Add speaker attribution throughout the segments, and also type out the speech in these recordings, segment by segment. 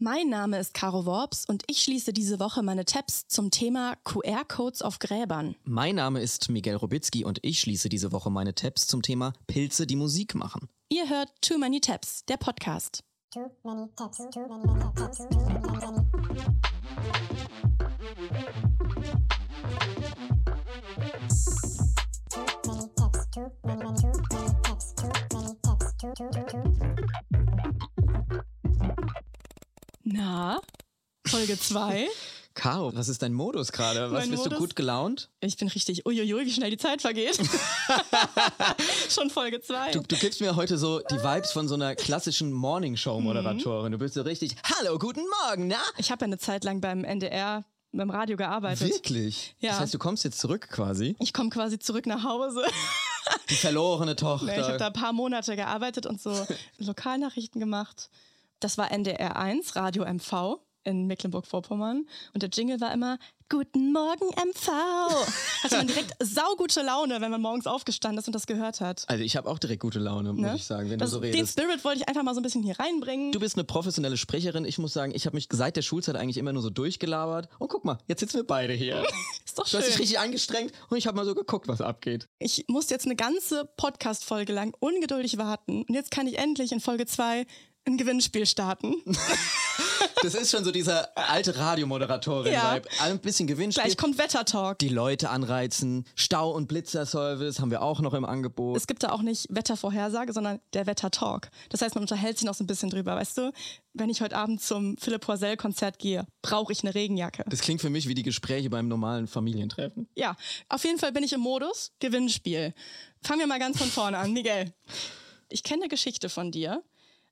Speaker 1: Mein Name ist Caro Worps und ich schließe diese Woche meine Tabs zum Thema QR-Codes auf Gräbern.
Speaker 2: Mein Name ist Miguel Robitzky und ich schließe diese Woche meine Tabs zum Thema Pilze, die Musik machen.
Speaker 1: Ihr hört Too Many Tabs, der Podcast.
Speaker 3: Too many tabs, too many tabs, too many tabs. Too
Speaker 1: Na, Folge 2.
Speaker 2: Caro, was ist dein Modus gerade? Was
Speaker 1: Mein
Speaker 2: bist du
Speaker 1: Modus?
Speaker 2: gut gelaunt?
Speaker 1: Ich bin richtig, uiuiui, wie schnell die Zeit vergeht. Schon Folge 2.
Speaker 2: Du, du gibst mir heute so die Vibes von so einer klassischen Morningshow-Moderatorin. Du bist so richtig, hallo, guten Morgen, na?
Speaker 1: Ich habe ja eine Zeit lang beim NDR, beim Radio gearbeitet.
Speaker 2: Wirklich?
Speaker 1: Ja.
Speaker 2: Das heißt, du kommst jetzt zurück quasi.
Speaker 1: Ich komme quasi zurück nach Hause.
Speaker 2: Die verlorene Tochter.
Speaker 1: Nee, ich habe da ein paar Monate gearbeitet und so Lokalnachrichten gemacht. Das war NDR 1, Radio MV in Mecklenburg-Vorpommern. Und der Jingle war immer Guten Morgen MV. Hatte man direkt saugute Laune, wenn man morgens aufgestanden ist und das gehört hat.
Speaker 2: also ich habe auch direkt gute Laune, muss
Speaker 1: Ne?
Speaker 2: ich sagen, wenn
Speaker 1: das,
Speaker 2: du so
Speaker 1: den
Speaker 2: redest.
Speaker 1: Spirit wollte ich einfach mal so ein bisschen hier reinbringen.
Speaker 2: Du bist eine professionelle Sprecherin. Ich muss sagen, ich habe mich seit der Schulzeit eigentlich immer nur so durchgelabert. Und guck mal, jetzt sitzen wir beide hier.
Speaker 1: ist doch
Speaker 2: Du hast dich
Speaker 1: schön.
Speaker 2: richtig angestrengt und ich habe mal so geguckt, was abgeht.
Speaker 1: Ich musste jetzt eine ganze Podcast-Folge lang ungeduldig warten. Und jetzt kann ich endlich in Folge 2 ein Gewinnspiel starten.
Speaker 2: Das ist schon so dieser alte Radiomoderatorin-Vibe.
Speaker 1: Ja.
Speaker 2: Ein bisschen Gewinnspiel.
Speaker 1: Gleich kommt Wettertalk.
Speaker 2: die Leute anreizen. Stau- und Blitzerservice haben wir auch noch im Angebot.
Speaker 1: Es gibt da auch nicht Wettervorhersage, sondern der Wettertalk. Das heißt, man unterhält sich noch so ein bisschen drüber, weißt du? Wenn ich heute Abend zum Philipp Poisel-Konzert gehe, brauche ich eine Regenjacke.
Speaker 2: Das klingt für mich wie die Gespräche beim normalen Familientreffen.
Speaker 1: Ja, auf jeden Fall bin ich im Modus Gewinnspiel. Fangen wir mal ganz von vorne an. Miguel, ich kenne eine Geschichte von dir.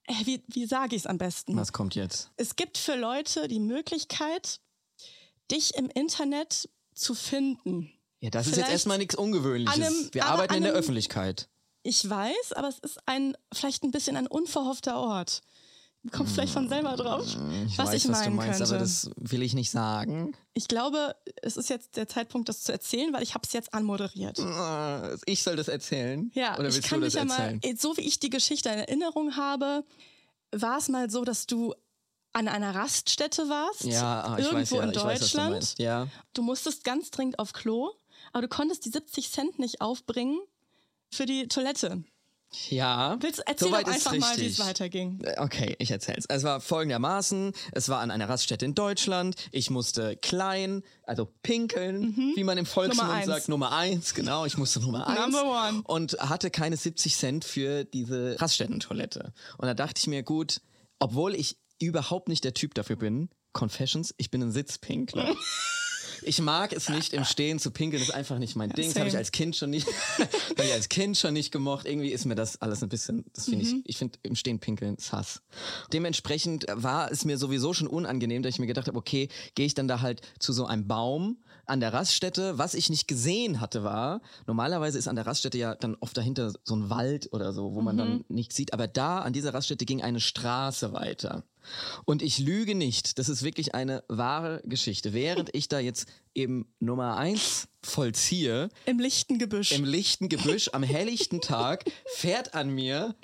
Speaker 1: Äh, Wie, wie sage ich es am besten?
Speaker 2: Was kommt jetzt?
Speaker 1: Es gibt für Leute die Möglichkeit, dich im Internet zu finden.
Speaker 2: Ja, das ist
Speaker 1: Vielleicht
Speaker 2: jetzt erstmal nichts Ungewöhnliches.
Speaker 1: einem-
Speaker 2: wir arbeiten in der
Speaker 1: einem-
Speaker 2: Öffentlichkeit.
Speaker 1: Ich weiß, aber es ist ein vielleicht ein bisschen ein unverhoffter Ort. Du kommst vielleicht von selber drauf,
Speaker 2: Ich
Speaker 1: was
Speaker 2: weiß,
Speaker 1: ich
Speaker 2: was
Speaker 1: meinen
Speaker 2: du meinst,
Speaker 1: könnte.
Speaker 2: aber das will ich nicht sagen.
Speaker 1: ich glaube, es ist jetzt der Zeitpunkt, das zu erzählen, weil ich habe es jetzt anmoderiert.
Speaker 2: Äh, Ich soll das erzählen?
Speaker 1: Ja,
Speaker 2: Oder
Speaker 1: ich kann
Speaker 2: du
Speaker 1: mich
Speaker 2: das
Speaker 1: ja mal, so wie ich die Geschichte in Erinnerung habe, war es mal so, dass du an einer Raststätte warst,
Speaker 2: Ja, ah,
Speaker 1: irgendwo
Speaker 2: weiß ja,
Speaker 1: in
Speaker 2: ich weiß, was du
Speaker 1: Deutschland.
Speaker 2: Ja.
Speaker 1: Du musstest ganz dringend auf Klo, aber du konntest die 70 Cent nicht aufbringen für die Toilette.
Speaker 2: Ja,
Speaker 1: Willst, erzähl
Speaker 2: soweit
Speaker 1: doch einfach mal, wie es weiterging.
Speaker 2: Äh, Okay, ich erzähl's. Es war folgendermaßen, es war an einer Raststätte in Deutschland. Ich musste klein, also pinkeln, wie man im Volksmund sagt, Nummer eins, genau, ich musste Nummer eins.
Speaker 1: Number one.
Speaker 2: Und hatte keine 70 Cent für diese Raststättentoilette. Und da dachte ich mir, gut, obwohl ich überhaupt nicht der Typ dafür bin, Confessions, ich bin ein Sitzpinkler. Ich mag es nicht im Stehen zu pinkeln, das ist einfach nicht mein Ding. Das habe ich als Kind schon nicht, hab ich als Kind schon nicht gemocht. Irgendwie ist mir das alles ein bisschen, das finde
Speaker 1: Mhm.
Speaker 2: ich, ich finde im Stehen pinkeln ist Hass. Dementsprechend war es mir sowieso schon unangenehm, dass ich mir gedacht habe, okay, gehe ich dann da halt zu so einem Baum an der Raststätte. Was ich nicht gesehen hatte war, normalerweise ist an der Raststätte ja dann oft dahinter so ein Wald oder so, wo man dann nichts sieht. Aber da an dieser Raststätte ging eine Straße weiter. Und ich lüge nicht, das ist wirklich eine wahre Geschichte. Während ich da jetzt eben Nummer eins vollziehe,
Speaker 1: Im lichten Gebüsch.
Speaker 2: im lichten Gebüsch, am helllichten Tag, fährt an mir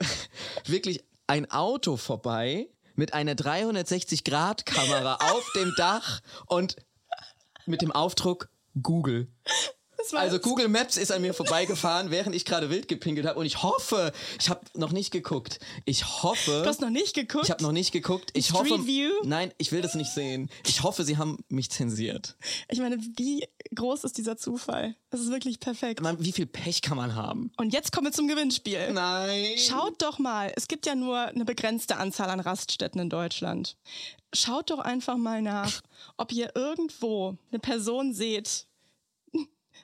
Speaker 2: wirklich ein Auto vorbei mit einer 360-Grad-Kamera auf dem Dach und mit dem Aufdruck Google. Also Google Maps ist an mir vorbeigefahren, während ich gerade wild gepinkelt habe. Und ich hoffe, ich habe noch nicht geguckt. Ich hoffe.
Speaker 1: Du hast noch nicht geguckt?
Speaker 2: Ich habe noch nicht geguckt. Ich
Speaker 1: Street
Speaker 2: hoffe.
Speaker 1: View?
Speaker 2: Nein, ich will das nicht sehen. Ich hoffe, sie haben mich zensiert.
Speaker 1: Ich meine, wie groß ist dieser Zufall? Das ist wirklich perfekt.
Speaker 2: Man, wie viel Pech kann man haben?
Speaker 1: Und jetzt kommen wir zum Gewinnspiel.
Speaker 2: Nein.
Speaker 1: Schaut doch mal, es gibt ja nur eine begrenzte Anzahl an Raststätten in Deutschland. Schaut doch einfach mal nach, ob ihr irgendwo eine Person seht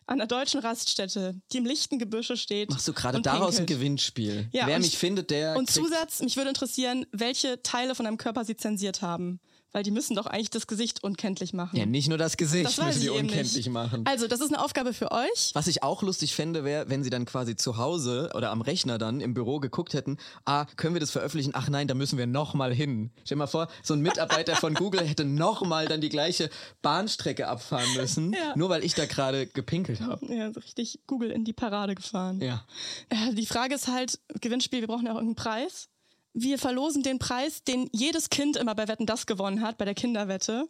Speaker 1: an einer deutschen Raststätte, die im lichten Gebüsche steht.
Speaker 2: Machst du gerade
Speaker 1: und
Speaker 2: daraus ein
Speaker 1: pinkelt.
Speaker 2: Gewinnspiel?
Speaker 1: Ja,
Speaker 2: Wer mich findet, der.
Speaker 1: Und
Speaker 2: kriegt-
Speaker 1: Zusatz, mich würde interessieren, welche Teile von deinem Körper sie zensiert haben. Weil die müssen doch eigentlich das Gesicht unkenntlich machen.
Speaker 2: Ja, nicht nur das Gesicht
Speaker 1: das
Speaker 2: müssen die unkenntlich machen.
Speaker 1: Also, das ist eine Aufgabe für euch.
Speaker 2: Was ich auch lustig fände, wäre, wenn sie dann quasi zu Hause oder am Rechner dann im Büro geguckt hätten, ah, können wir das veröffentlichen? Ach nein, da müssen wir nochmal hin. Stell dir mal vor, so ein Mitarbeiter von Google hätte nochmal dann die gleiche Bahnstrecke abfahren müssen,
Speaker 1: Ja.
Speaker 2: nur weil ich da gerade gepinkelt habe.
Speaker 1: Ja, so richtig Google in die Parade gefahren.
Speaker 2: Ja.
Speaker 1: Äh, Die Frage ist halt, Gewinnspiel, wir brauchen ja auch irgendeinen Preis. Wir verlosen den Preis, den jedes Kind immer bei Wetten das gewonnen hat, bei der Kinderwette.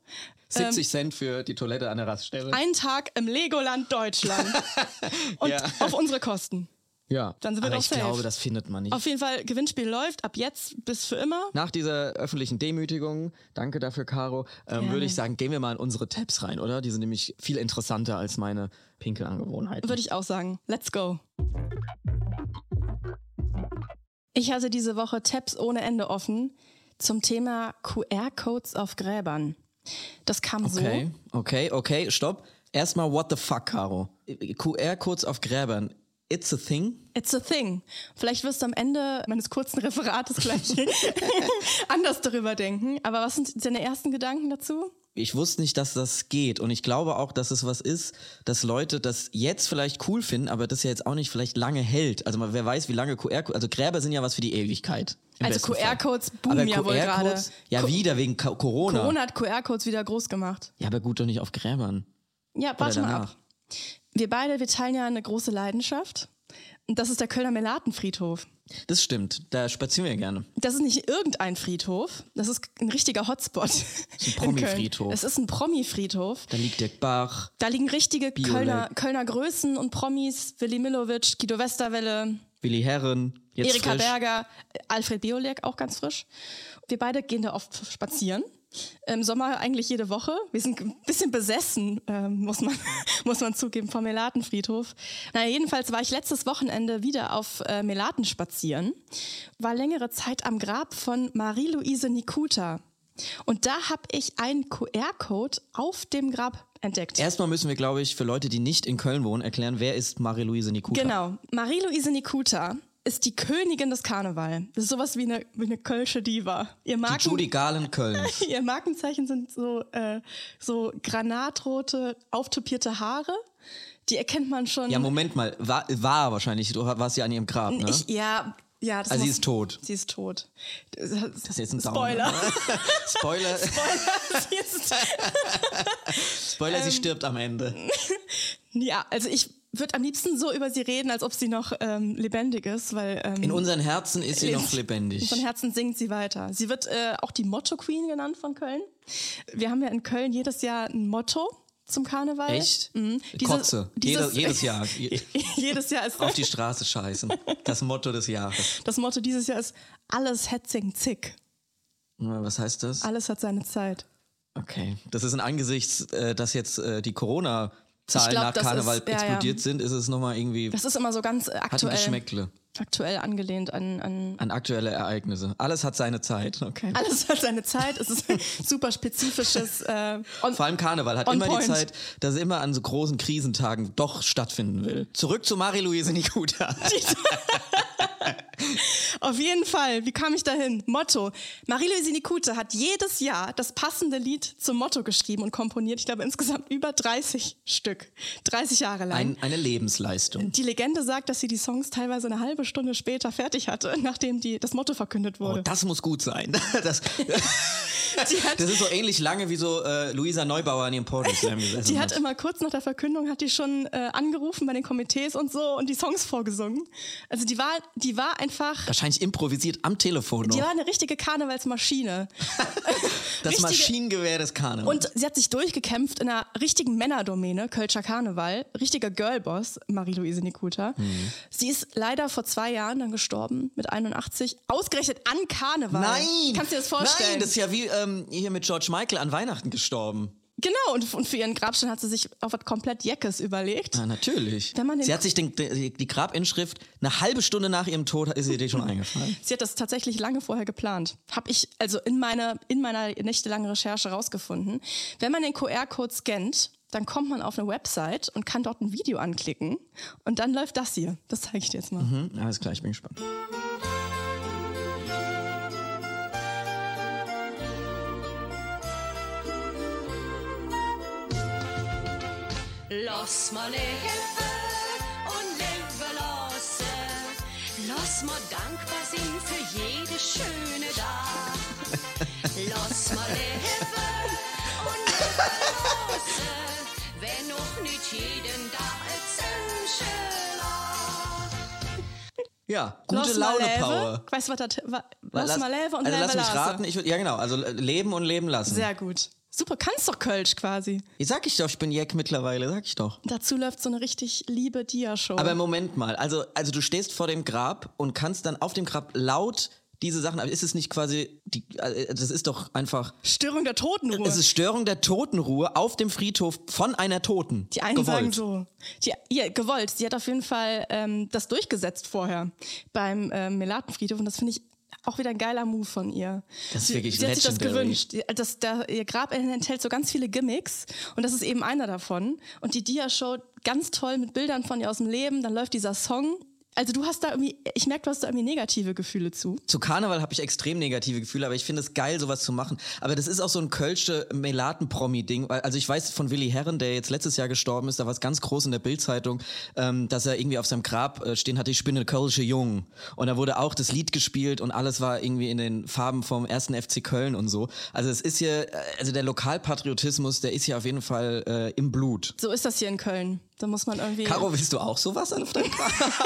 Speaker 2: 70 Cent für die Toilette an der Raststelle.
Speaker 1: Ein Tag im Legoland Deutschland. Und
Speaker 2: Ja.
Speaker 1: auf unsere Kosten.
Speaker 2: ja,
Speaker 1: dann sind wir
Speaker 2: aber
Speaker 1: doch
Speaker 2: ich
Speaker 1: safe.
Speaker 2: glaube, das findet man nicht.
Speaker 1: Auf jeden Fall, Gewinnspiel läuft ab jetzt bis für immer.
Speaker 2: Nach dieser öffentlichen Demütigung, danke dafür, Caro, ähm,
Speaker 1: Gerne.
Speaker 2: würde ich sagen, gehen wir mal in unsere Tabs rein, oder? Die sind nämlich viel interessanter als meine Pinkelangewohnheiten.
Speaker 1: Würde ich auch sagen. Let's go. Ich hatte diese Woche Tabs ohne Ende offen zum Thema QR-Codes auf Gräbern. Das kam
Speaker 2: Okay, okay, okay, stopp. Erstmal, what the fuck, Caro? QR-Codes auf Gräbern. It's a thing?
Speaker 1: so. It's a thing. Vielleicht wirst du am Ende meines kurzen Referates gleich anders darüber denken. Aber was sind deine ersten Gedanken dazu?
Speaker 2: Ich wusste nicht, dass das geht. Und ich glaube auch, dass es was ist, dass Leute das jetzt vielleicht cool finden, aber das ja jetzt auch nicht vielleicht lange hält. Also mal, wer weiß, wie lange QR-Codes, also Gräber sind ja was für die Ewigkeit.
Speaker 1: Also. QR-Codes boomen ja wohl gerade.
Speaker 2: Ja,
Speaker 1: Co-
Speaker 2: wieder wegen Ka- Corona.
Speaker 1: Corona hat QR-Codes wieder groß gemacht.
Speaker 2: Ja, aber gut doch nicht auf Gräbern.
Speaker 1: Ja, warte mal ab. Wir beide, wir teilen ja eine große Leidenschaft. Und das ist der Kölner Melatenfriedhof.
Speaker 2: Das stimmt, da spazieren wir gerne.
Speaker 1: Das ist nicht irgendein Friedhof, das ist ein richtiger Hotspot. Das
Speaker 2: ist ein Promi-Friedhof.
Speaker 1: Es ist ein Promi-Friedhof.
Speaker 2: Da liegt Dirk Bach,
Speaker 1: Da liegen richtige. Kölner, Kölner Größen und Promis. Willi Milovic, Guido Westerwelle,
Speaker 2: Willi Herren, jetzt
Speaker 1: Erika
Speaker 2: frisch.
Speaker 1: Berger, Alfred Biolek, auch ganz frisch. Wir beide gehen da oft spazieren. Im Sommer eigentlich jede Woche. Wir sind ein bisschen besessen, ähm, muss, man, muss man zugeben, vom Melatenfriedhof. Naja, jedenfalls war ich letztes Wochenende wieder auf äh, Melaten spazieren. War längere Zeit am Grab von Marie-Louise Nikuta. Und da habe ich einen QR-Code auf dem Grab entdeckt.
Speaker 2: Erstmal müssen wir, glaube ich, für Leute, die nicht in Köln wohnen, erklären, wer ist Marie-Louise Nikuta?
Speaker 1: Genau. Marie-Louise Nikuta ist die Königin des Karneval. Das ist sowas wie eine, wie eine kölsche Diva. Ihr,
Speaker 2: Die
Speaker 1: Marken,
Speaker 2: Judy Garland Kölns.
Speaker 1: ihr Markenzeichen sind so, äh, so granatrote, auftopierte Haare. Die erkennt man schon.
Speaker 2: Ja, Moment mal, war, war wahrscheinlich, du warst ja an ihrem Grab, ne?
Speaker 1: ich, ja, ja. Das
Speaker 2: also sie ist tot.
Speaker 1: Sie ist tot. Das
Speaker 2: ist jetzt ein
Speaker 1: Spoiler.
Speaker 2: Downer. Spoiler,
Speaker 1: Spoiler. sie ist,
Speaker 2: Spoiler,
Speaker 1: Ähm,
Speaker 2: sie stirbt am Ende.
Speaker 1: ja, also ich würde am liebsten so über sie reden, als ob sie noch ähm, lebendig ist, weil ähm,
Speaker 2: In unseren Herzen ist sie
Speaker 1: In-
Speaker 2: noch lebendig.
Speaker 1: Von Herzen singt sie weiter. Sie wird äh, auch die Motto Queen genannt von Köln. Wir haben ja in Köln jedes Jahr ein Motto zum Karneval.
Speaker 2: Echt?
Speaker 1: Mhm.
Speaker 2: Kotze.
Speaker 1: dieses-
Speaker 2: Jeder, jedes Jahr. Je-
Speaker 1: jedes Jahr ist
Speaker 2: Auf die Straße scheißen. Das Motto des Jahres.
Speaker 1: das Motto dieses Jahr ist alles hetzing zick.
Speaker 2: Was heißt das?
Speaker 1: Alles hat seine Zeit.
Speaker 2: Okay. Das ist in Angesichts, äh, dass jetzt äh, die Corona-Zahlen
Speaker 1: Ich glaub,
Speaker 2: nach Karneval
Speaker 1: ist- ja,
Speaker 2: explodiert
Speaker 1: ja.
Speaker 2: sind, ist es nochmal irgendwie,
Speaker 1: Das ist immer so ganz äh,
Speaker 2: hat ein
Speaker 1: aktuell,
Speaker 2: Geschmäckle
Speaker 1: aktuell angelehnt an, an
Speaker 2: an aktuelle Ereignisse. Alles hat seine Zeit. Okay.
Speaker 1: alles hat seine Zeit. Es ist ein super spezifisches äh, on,
Speaker 2: Vor allem Karneval hat immer
Speaker 1: point.
Speaker 2: die Zeit, dass es immer an so großen Krisentagen doch stattfinden will. Zurück zu Marie-Louise Nikuta.
Speaker 1: Auf jeden Fall, wie kam ich dahin? Motto. Marie-Louise Nikute hat jedes Jahr das passende Lied zum Motto geschrieben und komponiert. Ich glaube insgesamt über 30 Stück. 30 Jahre lang.
Speaker 2: Ein, eine Lebensleistung.
Speaker 1: die Legende sagt, dass sie die Songs teilweise eine halbe Stunde später fertig hatte, nachdem die, das Motto verkündet
Speaker 2: Oh,
Speaker 1: wurde.
Speaker 2: das muss gut sein. Das,
Speaker 1: hat,
Speaker 2: das ist so ähnlich lange wie so äh, Luisa Neubauer an ihrem gesessen
Speaker 1: die hat immer kurz nach der Verkündung hat die schon äh, angerufen bei den Komitees und so und die Songs vorgesungen. Also die war, die war einfach,
Speaker 2: Wahrscheinlich improvisiert am Telefon
Speaker 1: die
Speaker 2: noch.
Speaker 1: war eine richtige Karnevalsmaschine.
Speaker 2: Das
Speaker 1: richtige-
Speaker 2: Maschinengewehr des Karnevals.
Speaker 1: Und sie hat sich durchgekämpft in einer richtigen Männerdomäne, Kölscher Karneval, richtiger Girlboss, Marie-Louise Nikuta.
Speaker 2: Mhm.
Speaker 1: Sie ist leider vor zwei Jahren dann gestorben, mit 81, ausgerechnet an Karneval.
Speaker 2: Nein!
Speaker 1: Kannst du dir das vorstellen?
Speaker 2: Nein, das ist ja wie ähm, hier mit George Michael an Weihnachten gestorben.
Speaker 1: genau, und, und für ihren Grabstein hat sie sich auf was komplett Jeckes überlegt.
Speaker 2: Ja, natürlich. Sie hat sich den, die, die Grabinschrift eine halbe Stunde nach ihrem Tod ist ihr die schon eingefallen.
Speaker 1: Sie hat das tatsächlich lange vorher geplant. Habe ich also in meiner, in meiner nächtelangen Recherche rausgefunden. Wenn man den QR-Code scannt, dann kommt man auf eine Website und kann dort ein Video anklicken. Und dann läuft das hier. Das zeige ich dir jetzt mal.
Speaker 2: Hm, alles klar, ich bin gespannt.
Speaker 4: Lass mal leben und leben lassen. Lass mal dankbar sein für jede schöne Tag. Lass mal leben und leben lassen. Wenn noch nicht jeden Tag ein Zündchen
Speaker 2: Ja, gute
Speaker 1: Los
Speaker 2: Laune. Power.
Speaker 1: Weißt du, was das wa- Los
Speaker 2: Lass-
Speaker 1: Maleve und
Speaker 2: also lass
Speaker 1: Leve
Speaker 2: mich
Speaker 1: Lasse.
Speaker 2: raten, ich ja genau, also leben und leben lassen.
Speaker 1: Sehr gut. Super, kannst doch Kölsch quasi.
Speaker 2: Sag ich doch, ich bin Jack mittlerweile, sag ich doch.
Speaker 1: Dazu läuft so eine richtig liebe Dia-Show.
Speaker 2: Aber Moment mal, also, also du stehst vor dem Grab und kannst dann auf dem Grab laut diese Sachen, aber ist es nicht quasi, die, äh, das ist doch einfach,
Speaker 1: Störung der Totenruhe.
Speaker 2: es ist Störung der Totenruhe auf dem Friedhof von einer Toten.
Speaker 1: Die einen
Speaker 2: Gewollt.
Speaker 1: sagen so. Die, ja, gewollt. Sie hat auf jeden Fall ähm, das durchgesetzt vorher beim ähm, Melatenfriedhof und das finde ich auch wieder ein geiler Move von ihr.
Speaker 2: Das ist
Speaker 1: sie,
Speaker 2: wirklich
Speaker 1: sie hat sich das gewünscht. Das, da, ihr Grab enthält so ganz viele Gimmicks und das ist eben einer davon. Und die Dia-Show ganz toll mit Bildern von ihr aus dem Leben. Dann läuft dieser Song. Also du hast da irgendwie, ich merke, du hast da irgendwie negative Gefühle zu.
Speaker 2: Zu Karneval habe ich extrem negative Gefühle, aber ich finde es geil, sowas zu machen. Aber das ist auch so ein kölsche Melaten-Promi-Ding. Also ich weiß von Willi Herren, der jetzt letztes Jahr gestorben ist, da war es ganz groß in der Bildzeitung, ähm, dass er irgendwie auf seinem Grab äh, stehen hatte, ich bin eine kölsche Jung. Und da wurde auch das Lied gespielt und alles war irgendwie in den Farben vom ersten FC Köln und so. Also es ist hier, äh, also der Lokalpatriotismus, der ist hier auf jeden Fall äh, im Blut.
Speaker 1: So ist das hier in Köln. Da muss man irgendwie.
Speaker 2: Caro, willst du auch sowas auf deinem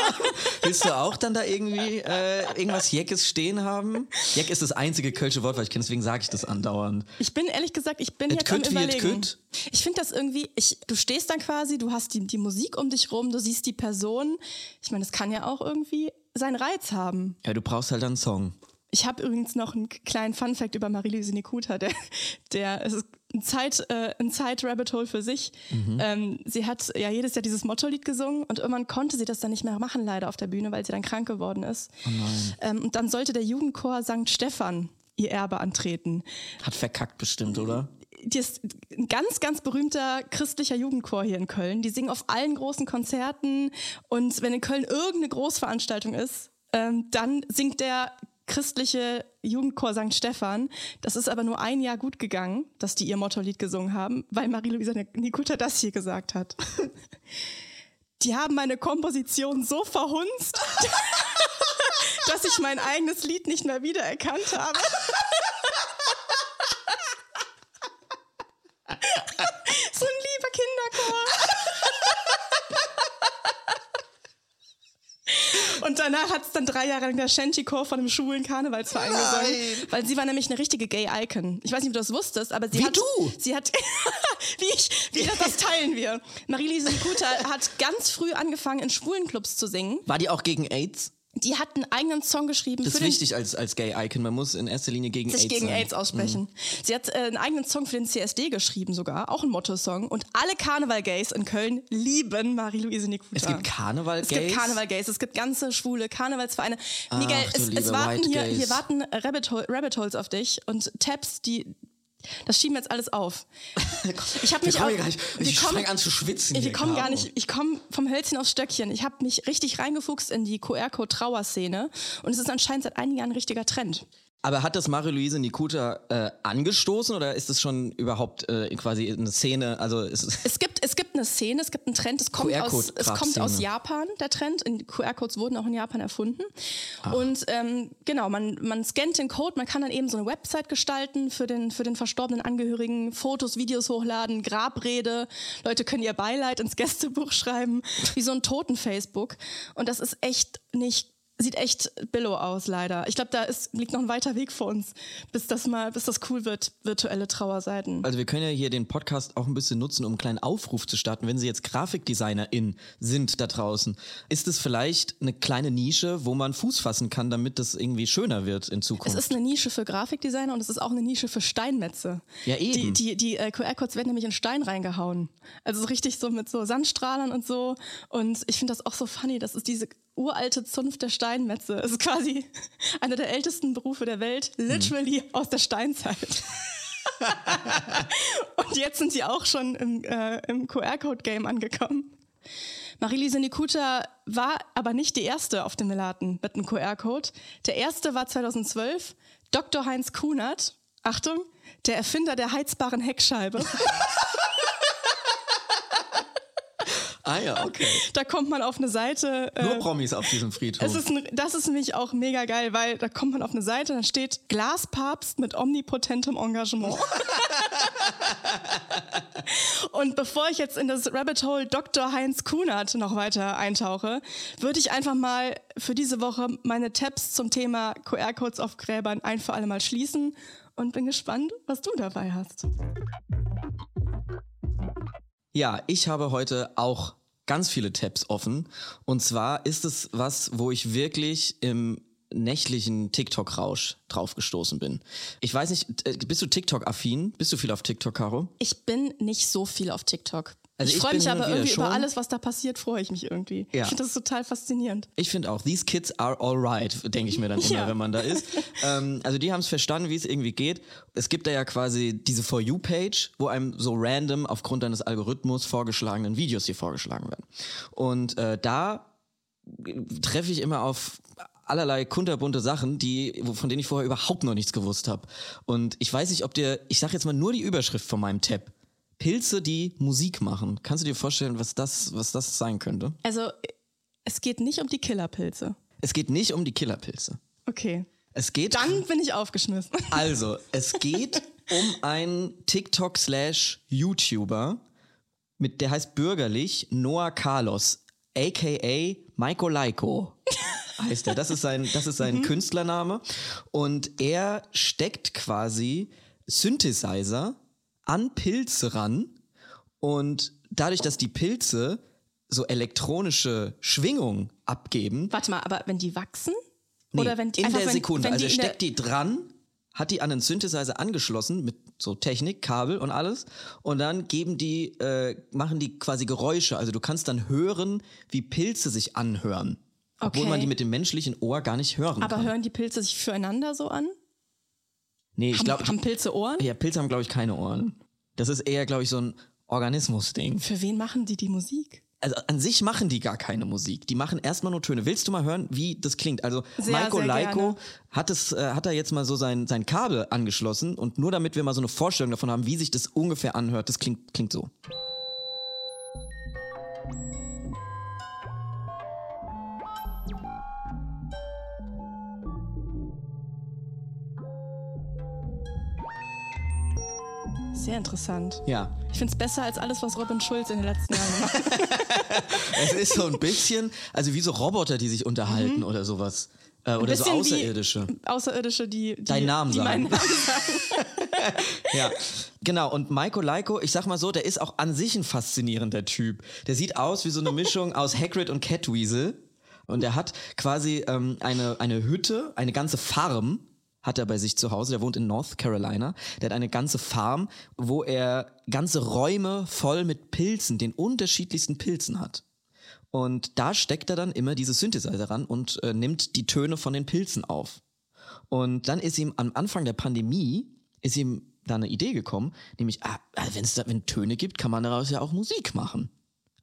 Speaker 2: willst du auch dann da irgendwie äh, irgendwas Jeckes stehen haben? Jeck ist das einzige kölsche Wort, was ich kenne, deswegen sage ich das andauernd.
Speaker 1: Ich bin ehrlich gesagt, ich bin
Speaker 2: Et
Speaker 1: jetzt am
Speaker 2: wie et
Speaker 1: überlegen. Ich finde das irgendwie, ich, du stehst dann quasi, du hast die, die Musik um dich rum, du siehst die Person. Ich meine, das kann ja auch irgendwie seinen Reiz haben.
Speaker 2: Ja, du brauchst halt einen Song.
Speaker 1: Ich habe übrigens noch einen kleinen Funfact über Marie-Louise Nikuta, der, der ist ein Zeit, äh, ein Zeit-Rabbit Hole für sich. Ähm, sie hat ja jedes Jahr dieses Motto-Lied gesungen und irgendwann konnte sie das dann nicht mehr machen, leider auf der Bühne, weil sie dann krank geworden ist. Ähm, und dann sollte der Jugendchor St. Stephan ihr Erbe antreten.
Speaker 2: Hat verkackt bestimmt, oder?
Speaker 1: die ist ein ganz, ganz berühmter christlicher Jugendchor hier in Köln. Die singen auf allen großen Konzerten und wenn in Köln irgendeine Großveranstaltung ist, ähm, dann singt der christliche Jugendchor St. Stephan. Das ist aber nur ein Jahr gut gegangen, dass die ihr Motto-Lied gesungen haben, weil Marie-Louisa Nikuta das hier gesagt hat. Die haben meine Komposition so verhunzt, dass ich mein eigenes Lied nicht mehr wiedererkannt habe. So ein lieber Kinderchor. Und danach hat es dann drei Jahre lang der Shanty-Chor von einem schwulen Karnevalsverein gesungen. Weil sie war nämlich eine richtige Gay-Icon. Ich weiß nicht, ob du das wusstest, aber sie
Speaker 2: Wie
Speaker 1: hat...
Speaker 2: du?
Speaker 1: Sie hat... wie ich... Wie das, das teilen wir. Marie-Lise Nikuta hat ganz früh angefangen, in schwulen Clubs zu singen.
Speaker 2: War die auch gegen AIDS?
Speaker 1: Die hat einen eigenen Song geschrieben
Speaker 2: Das
Speaker 1: für
Speaker 2: ist wichtig als, als Gay-Icon. Man muss in erster Linie gegen
Speaker 1: sich
Speaker 2: AIDS
Speaker 1: gegen
Speaker 2: sein.
Speaker 1: AIDS aussprechen. Sie hat äh, einen eigenen Song für den CSD geschrieben sogar, auch ein Motto-Song. Und alle Karneval-Gays in Köln lieben Marie-Louise Nikuta.
Speaker 2: Es gibt Karneval-Gays?
Speaker 1: Es gibt Karneval-Gays, es gibt ganze schwule Karnevalsvereine. Miguel,
Speaker 2: Ach,
Speaker 1: es, es warten hier, hier warten Rabbit, Hole, Rabbit Holes auf dich und Tabs, die... Das schieben wir jetzt alles auf. Ich habe
Speaker 2: Wir
Speaker 1: mich
Speaker 2: kommen
Speaker 1: auch,
Speaker 2: nicht- ich
Speaker 1: kommen-
Speaker 2: fang an zu schwitzen
Speaker 1: Wir
Speaker 2: hier,
Speaker 1: kommen gar nicht. Ich komme vom Hölzchen aufs Stöckchen. Ich habe mich richtig reingefuchst in die QR-Code-Trauerszene und es ist anscheinend seit einigen Jahren ein richtiger Trend.
Speaker 2: Aber hat das Marie-Louise Nikuta äh, angestoßen oder ist es schon überhaupt äh, quasi eine Szene? Also es
Speaker 1: gibt, es gibt eine Szene, es gibt einen Trend, es kommt, aus, es kommt aus Japan, der Trend. QR-Codes wurden auch in Japan erfunden. Und ähm, genau, man, man scannt den Code, man kann dann eben so eine Website gestalten für den, für den verstorbenen Angehörigen, Fotos, Videos hochladen, Grabrede. Leute können ihr Beileid ins Gästebuch schreiben, wie so ein Toten-Facebook. Und das ist echt nicht Sieht echt billow aus, leider. Ich glaube, da ist, liegt noch ein weiter Weg vor uns, bis das mal, bis das cool wird, virtuelle Trauerseiten.
Speaker 2: Also wir können ja hier den Podcast auch ein bisschen nutzen, um einen kleinen Aufruf zu starten. Wenn Sie jetzt Grafikdesignerin sind da draußen, ist es vielleicht eine kleine Nische, wo man Fuß fassen kann, damit das irgendwie schöner wird in
Speaker 1: Es
Speaker 2: Zukunft?
Speaker 1: ist eine Nische für Grafikdesigner und es ist auch eine Nische für Steinmetze.
Speaker 2: Ja, eben.
Speaker 1: Die, die, die äh, QR-Codes werden nämlich in Stein reingehauen. Also so richtig so mit so Sandstrahlern und so. Und ich finde das auch so funny. Das ist diese uralte Zunft der Steinmetze. Es ist quasi einer der ältesten Berufe der Welt, literally aus der Steinzeit. und jetzt sind sie auch schon im, äh, im QR-Code-Game angekommen. Marie-Lise Nikuta war aber nicht die erste auf dem Melaten mit einem QR-Code. Der erste war 2012 Dr. Heinz Kunert. Achtung, der Erfinder der heizbaren Heckscheibe.
Speaker 2: ah ja, okay.
Speaker 1: da kommt man auf eine Seite.
Speaker 2: Nur
Speaker 1: äh,
Speaker 2: Promis auf diesem Friedhof.
Speaker 1: es ist ein, das ist nämlich auch mega geil, weil da kommt man auf eine Seite, dann steht Glaspapst mit omnipotentem Engagement. Und bevor ich jetzt in das Rabbit Hole Dr. Heinz Kunert noch weiter eintauche, würde ich einfach mal für diese Woche meine Tabs zum Thema QR-Codes auf Gräbern ein für alle Mal schließen und bin gespannt, was du dabei hast.
Speaker 2: Ja, ich habe heute auch ganz viele Tabs offen. Und zwar ist es was, wo ich wirklich im nächtlichen TikTok-Rausch draufgestoßen bin. Ich weiß nicht, äh, bist du TikTok-affin? Bist du viel auf TikTok, Caro?
Speaker 1: Ich bin nicht so viel auf TikTok.
Speaker 2: Also
Speaker 1: ich freue mich aber irgendwie über
Speaker 2: schon.
Speaker 1: alles, was da passiert, freue ich mich irgendwie.
Speaker 2: Ja.
Speaker 1: Ich finde das total faszinierend.
Speaker 2: Ich finde auch, these kids are alright, denke ich mir dann immer,
Speaker 1: Ja.
Speaker 2: wenn man da ist. ähm, also die haben es verstanden, wie es irgendwie geht. Es gibt da ja quasi diese For You-Page, wo einem so random aufgrund eines Algorithmus vorgeschlagenen Videos hier vorgeschlagen werden. Und äh, da treffe ich immer auf allerlei kunterbunte Sachen, die, von denen ich vorher überhaupt noch nichts gewusst habe. Und ich weiß nicht, ob dir, ich sage jetzt mal nur die Überschrift von meinem Tab. Pilze, die Musik machen. Kannst du dir vorstellen, was das, was das sein könnte?
Speaker 1: Also, es geht nicht um die Killerpilze.
Speaker 2: Es geht nicht um die Killerpilze.
Speaker 1: Okay.
Speaker 2: Es geht
Speaker 1: Dann bin ich aufgeschmissen.
Speaker 2: also, es geht um einen TikTok slash YouTuber mit der heißt bürgerlich Noah Carlos aka Maiko Laiko heißt er. Das ist sein das ist sein Künstlername und er steckt quasi Synthesizer an Pilze ran und dadurch, dass die Pilze so elektronische Schwingungen abgeben,
Speaker 1: Warte mal, aber wenn die wachsen?
Speaker 2: Nee,
Speaker 1: Oder wenn die
Speaker 2: in der
Speaker 1: wenn,
Speaker 2: Sekunde.
Speaker 1: Wenn
Speaker 2: also er steckt die dran, hat die an einen Synthesizer angeschlossen mit so Technik, Kabel und alles. Und dann geben die, äh, machen die quasi Geräusche. Also du kannst dann hören, wie Pilze sich anhören. Obwohl
Speaker 1: Okay.
Speaker 2: man die mit dem menschlichen Ohr gar nicht hören
Speaker 1: aber
Speaker 2: kann.
Speaker 1: hören die Pilze sich füreinander so an?
Speaker 2: Nee, ich
Speaker 1: Haben,
Speaker 2: glaube,
Speaker 1: haben Pilze Ohren?
Speaker 2: ja, Pilze haben, glaube ich, keine Ohren. Das ist eher, glaube ich, so ein Organismus-Ding.
Speaker 1: Für wen machen die die Musik?
Speaker 2: Also an sich machen die gar keine Musik. Die machen erstmal nur Töne. Willst du mal hören, wie das klingt? Also
Speaker 1: Sehr,
Speaker 2: Maiko
Speaker 1: sehr gerne.
Speaker 2: hat es, äh, hat da jetzt mal so sein, sein Kabel angeschlossen und nur damit wir mal so eine Vorstellung davon haben, wie sich das ungefähr anhört, das klingt, klingt so.
Speaker 1: Sehr interessant.
Speaker 2: Ja.
Speaker 1: Ich finde es besser als alles, was Robin Schulz in den letzten Jahren macht.
Speaker 2: Es ist so ein bisschen, also wie so Roboter, die sich unterhalten oder sowas. Äh, oder so
Speaker 1: Mhm.
Speaker 2: Außerirdische.
Speaker 1: Außerirdische, die, die,
Speaker 2: Deinen Namen
Speaker 1: die
Speaker 2: sagen.
Speaker 1: Namen sagen.
Speaker 2: Ja, genau. Und Maiko Laiko, ich sag mal so, der ist auch an sich ein faszinierender Typ. Der sieht aus wie so eine Mischung aus Hagrid und Catweasel. Und er hat quasi ähm, eine, eine Hütte, eine ganze Farm hat er bei sich zu Hause. Der wohnt in North Carolina. Der hat eine ganze Farm, wo er ganze Räume voll mit Pilzen, den unterschiedlichsten Pilzen hat. Und da steckt er dann immer diese Synthesizer ran und äh, nimmt die Töne von den Pilzen auf. Und dann ist ihm am Anfang der Pandemie, ist ihm da eine Idee gekommen, nämlich, ah, wenn es da wenn Töne gibt, kann man daraus ja auch Musik machen.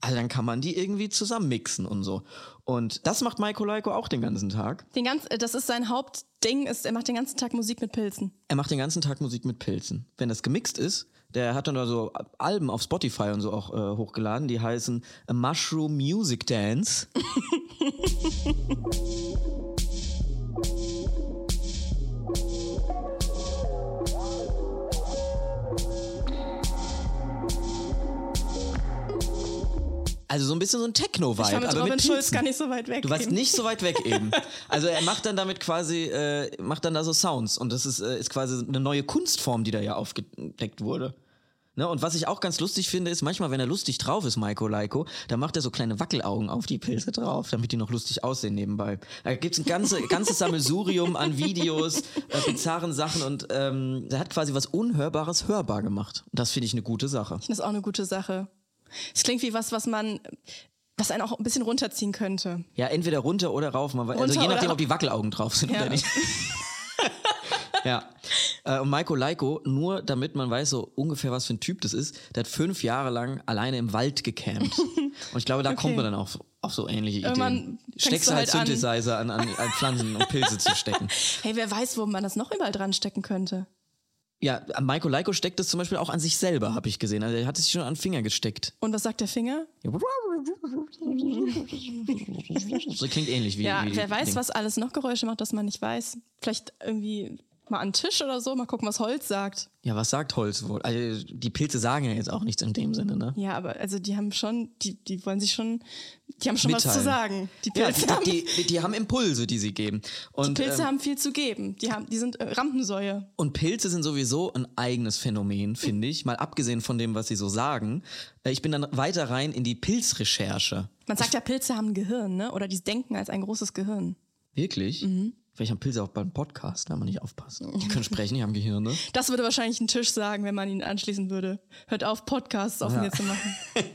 Speaker 2: Also dann kann man die irgendwie zusammen mixen und so. Und das macht Maiko Laiko auch den ganzen Tag.
Speaker 1: Den ganz, äh, das ist sein Hauptding, ist, er macht den ganzen Tag Musik mit Pilzen.
Speaker 2: Er macht den ganzen Tag Musik mit Pilzen. Wenn das gemixt ist, der hat dann da so Alben auf Spotify und so auch äh, hochgeladen, die heißen A Mushroom Music Dance. Also so ein bisschen so ein Techno-Vibe,
Speaker 1: Ich
Speaker 2: aber
Speaker 1: Robin
Speaker 2: mit
Speaker 1: Schulz gar nicht so weit weg.
Speaker 2: Du warst
Speaker 1: eben.
Speaker 2: nicht so weit weg eben. Also er macht dann damit quasi, äh, macht dann da so Sounds und das ist, äh, ist quasi eine neue Kunstform, die da ja aufgedeckt wurde. Ne? Und was ich auch ganz lustig finde, ist manchmal, wenn er lustig drauf ist, Maiko Laiko, dann macht er so kleine Wackelaugen auf die Pilze drauf, damit die noch lustig aussehen nebenbei. Da gibt's ein ganze, ganzes Sammelsurium an Videos, äh, bizarren Sachen und ähm, er hat quasi was Unhörbares hörbar gemacht. Und das finde ich eine gute Sache.
Speaker 1: Das ist auch eine gute Sache. Es klingt wie was, was man, was einen auch ein bisschen runterziehen könnte.
Speaker 2: Ja, entweder runter oder rauf. Man, also
Speaker 1: Runter
Speaker 2: je
Speaker 1: oder
Speaker 2: nachdem, ob die Wackelaugen drauf sind
Speaker 1: Ja.
Speaker 2: oder nicht. ja. Äh, und Maiko Laiko, nur damit man weiß, so ungefähr, was für ein Typ das ist, der hat fünf Jahre lang alleine im Wald gecampt. Und ich glaube, da
Speaker 1: Okay.
Speaker 2: kommt man dann auf, auf so ähnliche Ideen. Steckst halt
Speaker 1: halt an.
Speaker 2: Synthesizer an, an, an Pflanzen und Pilze zu stecken.
Speaker 1: Hey, wer weiß, wo man das noch überall dran stecken könnte.
Speaker 2: Ja, Maiko Laiko steckt das zum Beispiel auch an sich selber, habe ich gesehen. Also er hat es sich schon an den Finger gesteckt.
Speaker 1: Und was sagt der Finger?
Speaker 2: So klingt ähnlich wie.
Speaker 1: Ja,
Speaker 2: wie
Speaker 1: wer weiß,
Speaker 2: Ding.
Speaker 1: was alles noch Geräusche macht, das man nicht weiß. Vielleicht irgendwie Mal an den Tisch oder so, mal gucken, was Holz sagt.
Speaker 2: Ja, was sagt Holz wohl? Also, die Pilze sagen ja jetzt auch nichts in dem Sinne, ne?
Speaker 1: Ja, aber also die haben schon, die, die wollen sich schon, die haben schon was zu
Speaker 2: Mitteilen.
Speaker 1: sagen. Die
Speaker 2: Ja,
Speaker 1: Pilze,
Speaker 2: die,
Speaker 1: haben,
Speaker 2: die, die, die haben Impulse, die sie geben. Und,
Speaker 1: die Pilze
Speaker 2: ähm,
Speaker 1: haben viel zu geben. Die, haben, die sind äh, Rampensäue.
Speaker 2: Und Pilze sind sowieso ein eigenes Phänomen, finde ich. Mal abgesehen von dem, was sie so sagen. Äh, Ich bin dann weiter rein in die Pilzrecherche.
Speaker 1: Man sagt ja, Pilze haben ein Gehirn, ne? Oder die denken als ein großes Gehirn.
Speaker 2: Wirklich?
Speaker 1: Mhm.
Speaker 2: Vielleicht haben Pilze auch beim Podcast, wenn man nicht aufpasst. Die können sprechen, die haben Gehirne.
Speaker 1: Das würde wahrscheinlich ein Tisch sagen, wenn man ihn anschließen würde. Hört auf, Podcasts auf mir zu machen.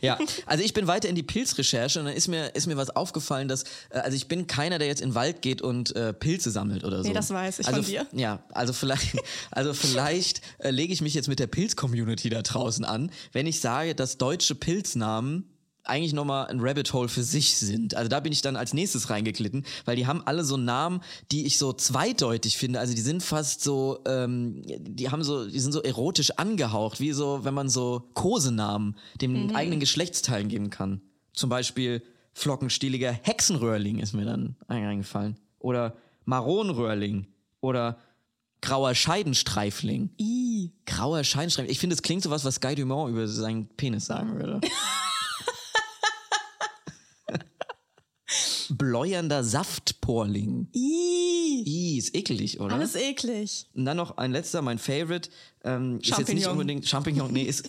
Speaker 2: Ja, also ich bin weiter in die Pilzrecherche und dann ist mir, ist mir was aufgefallen, dass, äh, also ich bin keiner, der jetzt in den Wald geht und äh, Pilze sammelt oder so.
Speaker 1: Nee, das weiß ich
Speaker 2: also,
Speaker 1: von dir.
Speaker 2: Ja, also vielleicht, also vielleicht äh, lege ich mich jetzt mit der Pilz-Community da draußen an, wenn ich sage, dass deutsche Pilznamen eigentlich nochmal ein Rabbit Hole für sich sind. Also da bin ich dann als nächstes reingeglitten, weil die haben alle so Namen, die ich so zweideutig finde. Also die sind fast so, ähm, die haben so, die sind so erotisch angehaucht, wie so, wenn man so Kosenamen dem eigenen Geschlechtsteilen geben kann. Zum Beispiel flockenstieliger Hexenröhrling ist mir dann eingefallen. Oder Maronröhrling. Oder grauer Scheidenstreifling.
Speaker 1: I.
Speaker 2: Grauer Scheidenstreifling. Ich finde, es klingt so was, was Guy Dumont über seinen Penis sagen würde. Bläuernder Saftporling.
Speaker 1: I.
Speaker 2: Ih, ist eklig, oder?
Speaker 1: Alles eklig.
Speaker 2: Und dann noch ein letzter, mein Favorite. Ähm, ist jetzt nicht unbedingt Champignon, nee, ist,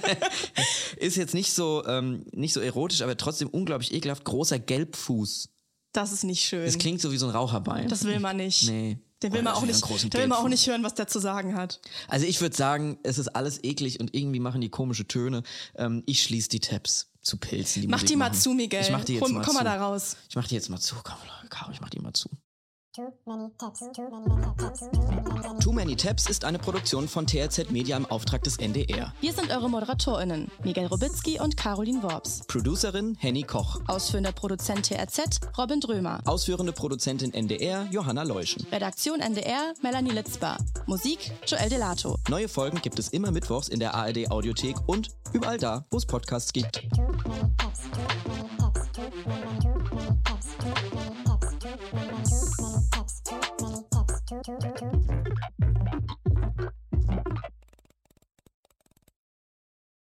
Speaker 2: ist jetzt nicht so, ähm, nicht so erotisch, aber trotzdem unglaublich ekelhaft. Großer Gelbfuß.
Speaker 1: Das ist nicht schön.
Speaker 2: Das klingt so wie so ein Raucherbein.
Speaker 1: Das will man nicht.
Speaker 2: Nee.
Speaker 1: Den will
Speaker 2: Oh,
Speaker 1: man auch nicht, da will man auch nicht hören, was der zu sagen hat.
Speaker 2: Also ich würde sagen, es ist alles eklig und irgendwie machen die komische Töne. Ähm, ich schließe die Tabs zu Pilzen. Die
Speaker 1: Mach
Speaker 2: Musik
Speaker 1: die mal
Speaker 2: machen.
Speaker 1: zu, Miguel.
Speaker 2: Ich mach die jetzt
Speaker 1: Komm,
Speaker 2: mal
Speaker 1: komm
Speaker 2: zu.
Speaker 1: mal da raus.
Speaker 2: Ich mach die jetzt mal zu. Komm, Caro, ich mach die mal zu.
Speaker 3: Too many tabs.
Speaker 2: Ist eine Produktion von TRZ Media im Auftrag des NDR.
Speaker 1: Wir sind eure ModeratorInnen, Miguel Robitzky und Caroline Worps.
Speaker 2: Producerin Henny Koch.
Speaker 1: Ausführender Produzent TRZ, Robin Drömer.
Speaker 2: Ausführende Produzentin NDR Johanna Leuschen.
Speaker 1: Redaktion NDR, Melanie Litzbar. Musik, Joel Delato.
Speaker 2: Neue Folgen gibt es immer mittwochs in der ARD Audiothek und überall da, wo es Podcasts gibt.
Speaker 3: Too many tabs. Too many